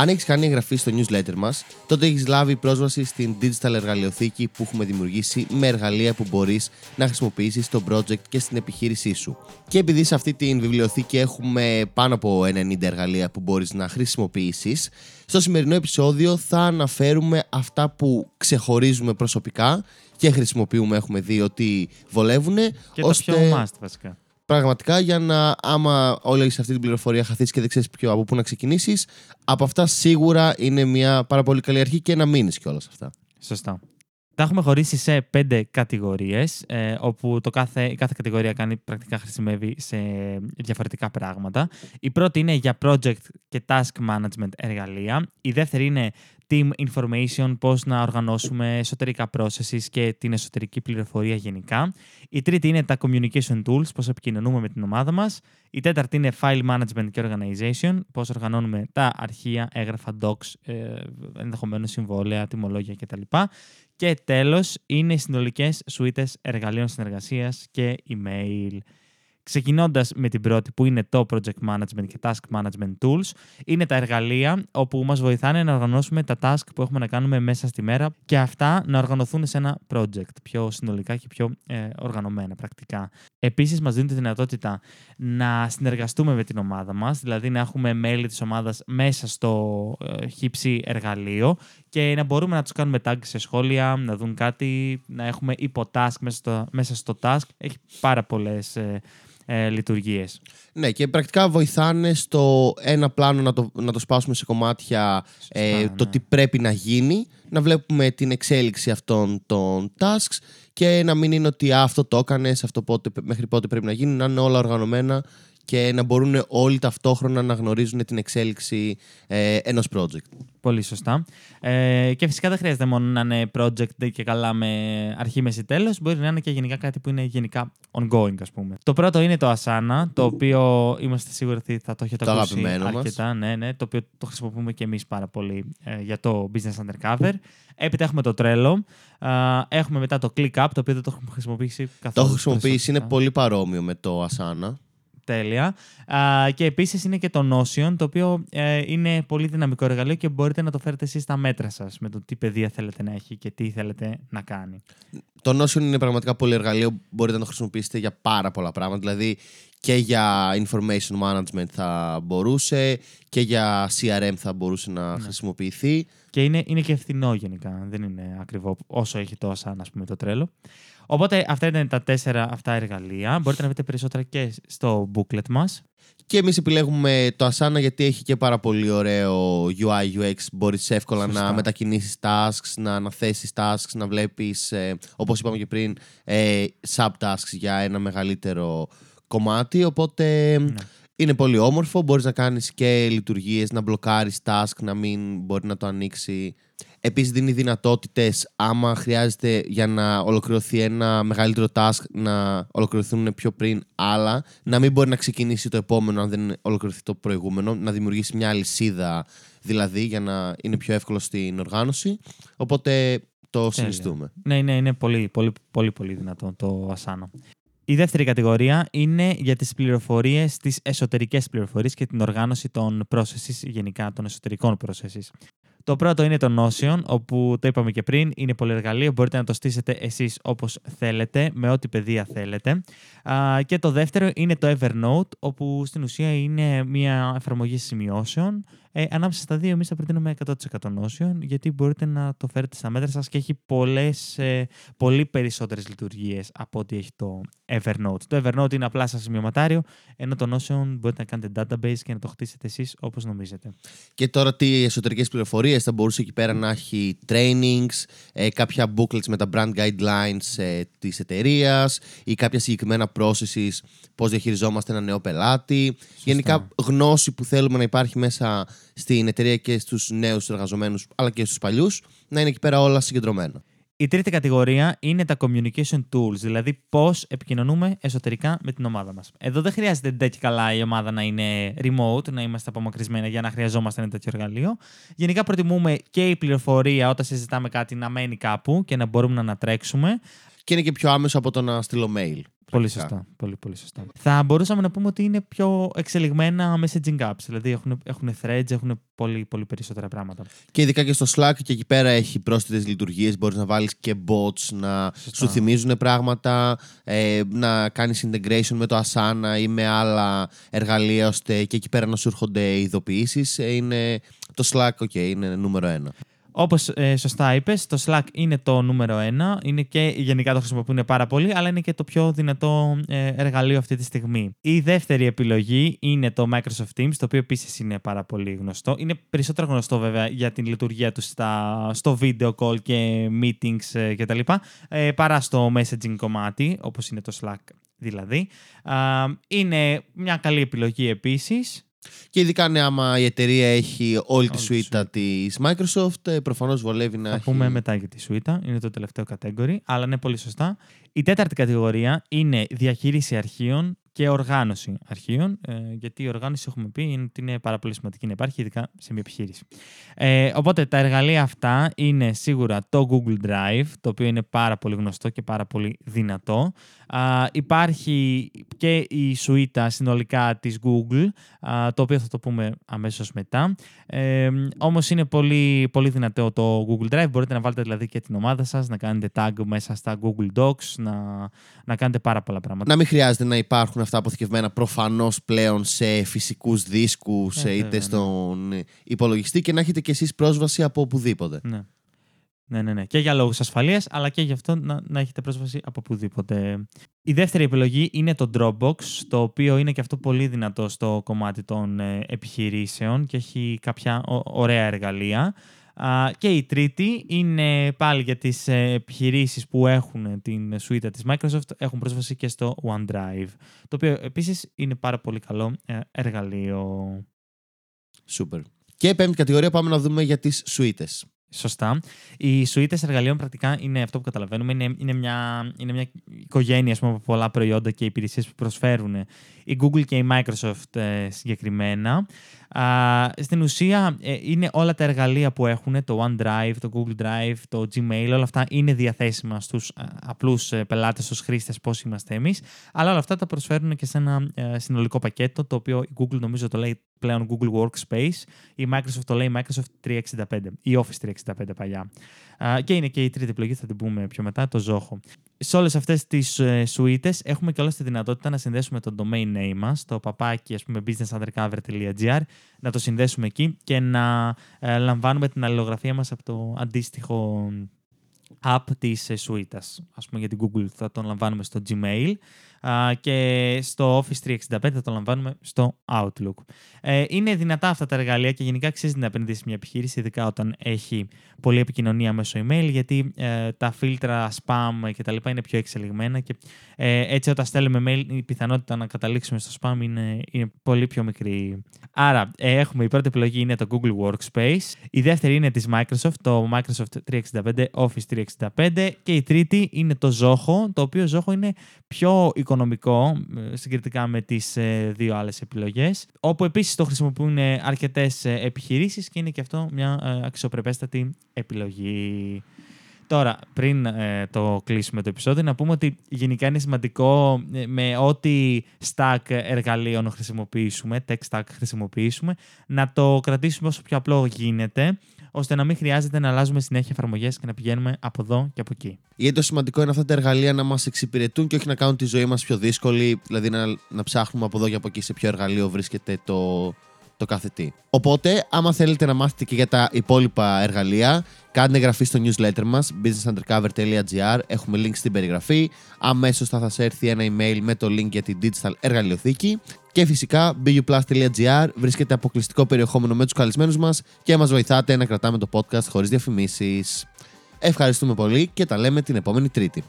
Αν έχεις κάνει εγγραφή στο newsletter μας, τότε έχεις λάβει πρόσβαση στην digital εργαλειοθήκη που έχουμε δημιουργήσει με εργαλεία που μπορείς να χρησιμοποιήσεις στο project και στην επιχείρησή σου. Και επειδή σε αυτή τη βιβλιοθήκη έχουμε πάνω από 90 εργαλεία που μπορείς να χρησιμοποιήσεις, στο σημερινό επεισόδιο θα αναφέρουμε αυτά που ξεχωρίζουμε προσωπικά και χρησιμοποιούμε, έχουμε δει ότι βολεύουν. Και ώστε... τα πιο must βασικά πραγματικά για να, άμα όλη αυτή την πληροφορία χαθείς και δεν ξέρεις ποιο από πού να ξεκινήσεις, από αυτά σίγουρα είναι μια πάρα πολύ καλή αρχή και να μείνεις κιόλας αυτά. Σωστά. Τα έχουμε χωρίσει σε πέντε κατηγορίες, ε, όπου το κάθε, η κάθε κατηγορία κάνει πρακτικά χρησιμεύει σε διαφορετικά πράγματα. Η πρώτη είναι για project και task management εργαλεία. Η δεύτερη είναι team information, πώς να οργανώσουμε εσωτερικά processes και την εσωτερική πληροφορία γενικά. Η τρίτη είναι τα communication tools, πώς επικοινωνούμε με την ομάδα μας. Η τέταρτη είναι file management και organization, πώς οργανώνουμε τα αρχεία, έγγραφα, docs, ε, ενδεχομένως συμβόλαια, τιμολόγια κτλ. Και τέλος είναι οι συνολικές σουίτες εργαλείων συνεργασίας και email. Ξεκινώντας με την πρώτη που είναι το Project Management και Task Management Tools, είναι τα εργαλεία όπου μας βοηθάνε να οργανώσουμε τα task που έχουμε να κάνουμε μέσα στη μέρα και αυτά να οργανωθούν σε ένα project πιο συνολικά και πιο ε, οργανωμένα πρακτικά. Επίσης, μας δίνουν τη δυνατότητα να συνεργαστούμε με την ομάδα μας, δηλαδή να έχουμε μέλη της ομάδας μέσα στο ε, χύψη εργαλείο και να μπορούμε να τους κάνουμε tag σε σχόλια, να δουν κάτι, να έχουμε υποtask μέσα στο, μέσα στο task. Έχει πάρα πολλές. Ε, ε, λειτουργίες. Ναι, και πρακτικά βοηθάνε στο ένα πλάνο να το, να το σπάσουμε σε κομμάτια ε, το ναι. τι πρέπει να γίνει, να βλέπουμε την εξέλιξη αυτών των tasks και να μην είναι ότι αυτό το έκανες, αυτό πότε, μέχρι πότε πρέπει να γίνει, να είναι όλα οργανωμένα και να μπορούν όλοι ταυτόχρονα να γνωρίζουν την εξέλιξη ε, ενός project. Πολύ σωστά. Ε, και φυσικά δεν χρειάζεται μόνο να είναι project και καλά με αρχή, μέση, τέλος. Μπορεί να είναι και γενικά κάτι που είναι γενικά ongoing, ας πούμε. Το πρώτο είναι το Asana, το οποίο είμαστε σίγουροι ότι θα το έχετε το ακούσει αρκετά. Ναι, ναι, το οποίο το χρησιμοποιούμε και εμείς πάρα πολύ ε, για το Business Undercover. Έπειτα έχουμε το Trello. Ε, έχουμε μετά το ClickUp, το οποίο δεν το έχουμε χρησιμοποιήσει καθόλου. Το έχω χρησιμοποιήσει, είναι πολύ παρόμοιο με το Asana. Τέλεια. και επίσης είναι και το Notion, το οποίο ε, είναι πολύ δυναμικό εργαλείο και μπορείτε να το φέρετε εσείς στα μέτρα σας με το τι παιδεία θέλετε να έχει και τι θέλετε να κάνει. Το Notion είναι πραγματικά πολύ εργαλείο. Μπορείτε να το χρησιμοποιήσετε για πάρα πολλά πράγματα. Δηλαδή και για information management θα μπορούσε και για CRM θα μπορούσε να ναι. χρησιμοποιηθεί. Και είναι, είναι και φθηνό γενικά. Δεν είναι ακριβό όσο έχει το Asana, ας πούμε, το τρέλο. Οπότε αυτά ήταν τα τέσσερα αυτά εργαλεία. Μπορείτε να βρείτε περισσότερα και στο booklet μας. Και εμείς επιλέγουμε το Asana γιατί έχει και πάρα πολύ ωραίο UI, UX. Μπορείς εύκολα να μετακινήσεις tasks, να αναθέσεις tasks, να βλέπεις, ε, όπως είπαμε και πριν, ε, subtasks για ένα μεγαλύτερο κομμάτι. Οπότε ναι. Είναι πολύ όμορφο. Μπορείς να κάνεις και λειτουργίες, να μπλοκάρεις task, να μην μπορεί να το ανοίξει Επίσης δίνει δυνατότητες, άμα χρειάζεται για να ολοκληρωθεί ένα μεγαλύτερο task, να ολοκληρωθούν πιο πριν άλλα, να μην μπορεί να ξεκινήσει το επόμενο αν δεν ολοκληρωθεί το προηγούμενο, να δημιουργήσει μια αλυσίδα δηλαδή για να είναι πιο εύκολο στην οργάνωση. Οπότε το συνιστούμε. Ναι, ναι, είναι πολύ, πολύ, πολύ, πολύ δυνατό το Asana. Η δεύτερη κατηγορία είναι για τις πληροφορίες, τις εσωτερικές πληροφορίες και την οργάνωση των processes, γενικά των εσωτερικών processes. Το πρώτο είναι το Notion, όπου το είπαμε και πριν, είναι πολύ εργαλείο, μπορείτε να το στήσετε εσείς όπως θέλετε, με ό,τι παιδεία θέλετε. Και το δεύτερο είναι το Evernote, όπου στην ουσία είναι μια εφαρμογή σημειώσεων, ε, ανάμεσα στα δύο, εμείς θα προτείνουμε 100% Notion, γιατί μπορείτε να το φέρετε στα μέτρα σας και έχει πολλές, ε, πολύ περισσότερες λειτουργίες από ό,τι έχει το Evernote. Το Evernote είναι απλά σαν σημειωματάριο, ενώ το Notion μπορείτε να κάνετε database και να το χτίσετε εσείς όπως νομίζετε. Και τώρα τι εσωτερικές πληροφορίες θα μπορούσε εκεί πέρα να έχει trainings, ε, κάποια booklets με τα brand guidelines ε, της εταιρείας ή κάποια συγκεκριμένα processes, πώς διαχειριζόμαστε ένα νέο πελάτη. Γενικά γνώση που θέλουμε να υπάρχει μέσα στην εταιρεία και στους νέους εργαζομένους αλλά και στους παλιούς να είναι εκεί πέρα όλα συγκεντρωμένα. Η τρίτη κατηγορία είναι τα communication tools, δηλαδή πώς επικοινωνούμε εσωτερικά με την ομάδα μας. Εδώ δεν χρειάζεται τέτοια καλά η ομάδα να είναι remote, να είμαστε απομακρυσμένα για να χρειαζόμαστε ένα τέτοιο εργαλείο. Γενικά προτιμούμε και η πληροφορία όταν συζητάμε κάτι να μένει κάπου και να μπορούμε να ανατρέξουμε. Και είναι και πιο άμεσο από το να στείλω mail. Πολύ σωστά. Πολύ, πολύ σωστά. Θα μπορούσαμε να πούμε ότι είναι πιο εξελιγμένα messaging apps. Δηλαδή έχουν, έχουν threads, έχουν πολύ, πολύ περισσότερα πράγματα. Και ειδικά και στο Slack και εκεί πέρα έχει πρόσθετες λειτουργίες. Μπορείς να βάλεις και bots να Σωστά. σου θυμίζουν πράγματα, ε, να κάνεις integration με το Asana ή με άλλα εργαλεία ώστε και εκεί πέρα να σου έρχονται ειδοποιήσεις. είναι το Slack, ok, είναι νούμερο ένα. Όπως ε, σωστά είπες, το Slack είναι το νούμερο ένα. Είναι και γενικά το χρησιμοποιούν πάρα πολύ, αλλά είναι και το πιο δυνατό ε, εργαλείο αυτή τη στιγμή. Η δεύτερη επιλογή είναι το Microsoft Teams, το οποίο επίσης είναι πάρα πολύ γνωστό. Είναι περισσότερο γνωστό βέβαια για την λειτουργία τους στα, στο video call και meetings ε, κτλ. Ε, παρά στο messaging κομμάτι, όπως είναι το Slack δηλαδή. Α, είναι μια καλή επιλογή επίσης. Και ειδικά ναι, άμα η εταιρεία έχει όλη Όλη τη τη σουίτα της Microsoft, ε, προφανώς βολεύει να Θα έχει. πούμε μετά για τη σουίτα. Είναι το τελευταίο category, αλλά είναι πολύ σωστά. Η τέταρτη κατηγορία είναι διαχείριση αρχείων και οργάνωση αρχείων. Ε, γιατί η οργάνωση, έχουμε πει, είναι ότι είναι πάρα πολύ σημαντική να υπάρχει, ειδικά σε μια επιχείρηση. Ε, οπότε τα εργαλεία αυτά είναι σίγουρα το Google Drive, το οποίο είναι πάρα πολύ γνωστό και πάρα πολύ δυνατό. Α, υπάρχει και η σουίτα συνολικά της Google, α, το οποίο θα το πούμε αμέσως μετά. Ε, όμως είναι πολύ, πολύ δυνατό το Google Drive. Μπορείτε να βάλετε δηλαδή και την ομάδα σας, να κάνετε tag μέσα στα Google Docs, να, να κάνετε πάρα πολλά πράγματα. Να μην χρειάζεται να υπάρχουν αυτά αποθηκευμένα προφανώς πλέον σε φυσικούς δίσκους Ε, είτε βέβαια, ναι. στον υπολογιστή και να έχετε κι εσείς πρόσβαση από οπουδήποτε. Ναι. Ναι, ναι, ναι. Και για λόγους ασφαλείας, αλλά και γι' αυτό να, να έχετε πρόσβαση από οπουδήποτε. Η δεύτερη επιλογή είναι το Dropbox, το οποίο είναι και αυτό πολύ δυνατό στο κομμάτι των ε, επιχειρήσεων και έχει κάποια ο- ωραία εργαλεία. Α, και η τρίτη είναι πάλι για τις ε, επιχειρήσεις που έχουν την σουίτα της Microsoft, έχουν πρόσβαση και στο OneDrive, το οποίο επίσης είναι πάρα πολύ καλό ε, εργαλείο. Σούπερ. Και πέμπτη κατηγορία πάμε να δούμε για τις σουίτες. Σωστά. Οι σουίτε εργαλείων πρακτικά είναι αυτό που καταλαβαίνουμε. Είναι, είναι, μια, είναι μια οικογένεια ας πούμε, από πολλά προϊόντα και υπηρεσίες που προσφέρουν η Google και η Microsoft ε, συγκεκριμένα. Α, στην ουσία ε, είναι όλα τα εργαλεία που έχουν, το OneDrive, το Google Drive, το Gmail, όλα αυτά είναι διαθέσιμα στους α, απλούς ε, πελάτες, στους χρήστες πώς είμαστε εμείς, αλλά όλα αυτά τα προσφέρουν και σε ένα ε, συνολικό πακέτο, το οποίο η Google νομίζω το λέει πλέον Google Workspace, η Microsoft το λέει Microsoft 365 ή Office 365 παλιά. Α, και είναι και η τρίτη επιλογή, θα την πούμε πιο μετά, το Zoho. Σε όλες αυτές τις ε, σουίτες έχουμε και όλες τη δυνατότητα να συνδέσουμε το domain name μας, το παπάκι, ας πούμε, businessundercover.gr, να το συνδέσουμε εκεί και να ε, λαμβάνουμε την αλληλογραφία μας από το αντίστοιχο app της ε, σουίτας. Ας πούμε για την Google θα τον λαμβάνουμε στο Gmail α, και στο Office 365 θα το λαμβάνουμε στο Outlook. Ε, είναι δυνατά αυτά τα εργαλεία και γενικά αξίζει να επενδύσεις μια επιχείρηση, ειδικά όταν έχει πολλή επικοινωνία μέσω email, γιατί ε, τα φίλτρα spam και τα λοιπά είναι πιο εξελιγμένα και ε, έτσι όταν στέλνουμε mail η πιθανότητα να καταλήξουμε στο spam είναι, είναι πολύ πιο μικρή. Άρα ε, έχουμε η πρώτη επιλογή είναι το Google Workspace, η δεύτερη είναι της Microsoft, το Microsoft 365, Office 365 και η τρίτη είναι το Zoho, το οποίο Zoho είναι πιο οικονομικό ε, συγκριτικά με τις ε, δύο άλλες επιλογές, όπου επίσης το χρησιμοποιούν ε, αρκετές ε, επιχειρήσεις και είναι και αυτό μια ε, αξιοπρεπέστατη επιλογή. Τώρα, πριν ε, το κλείσουμε το επεισόδιο, να πούμε ότι γενικά είναι σημαντικό ε, με ό,τι stack εργαλείων χρησιμοποιήσουμε, tech stack χρησιμοποιήσουμε, να το κρατήσουμε όσο πιο απλό γίνεται, ώστε να μην χρειάζεται να αλλάζουμε συνέχεια εφαρμογές και να πηγαίνουμε από εδώ και από εκεί. Γιατί το σημαντικό είναι αυτά τα εργαλεία να μας εξυπηρετούν και όχι να κάνουν τη ζωή μας πιο δύσκολη, δηλαδή να, να ψάχνουμε από εδώ και από εκεί σε ποιο εργαλείο βρίσκεται το, το κάθε τι. Οπότε, άμα θέλετε να μάθετε και για τα υπόλοιπα εργαλεία, κάντε εγγραφή στο newsletter μας businessundercover.gr Έχουμε link στην περιγραφή. Αμέσως θα σας έρθει ένα email με το link για την digital εργαλειοθήκη. Και φυσικά buplus.gr βρίσκεται αποκλειστικό περιεχόμενο με τους καλεσμένους μας και μας βοηθάτε να κρατάμε το podcast χωρίς διαφημίσεις. Ευχαριστούμε πολύ και τα λέμε την επόμενη Τρίτη.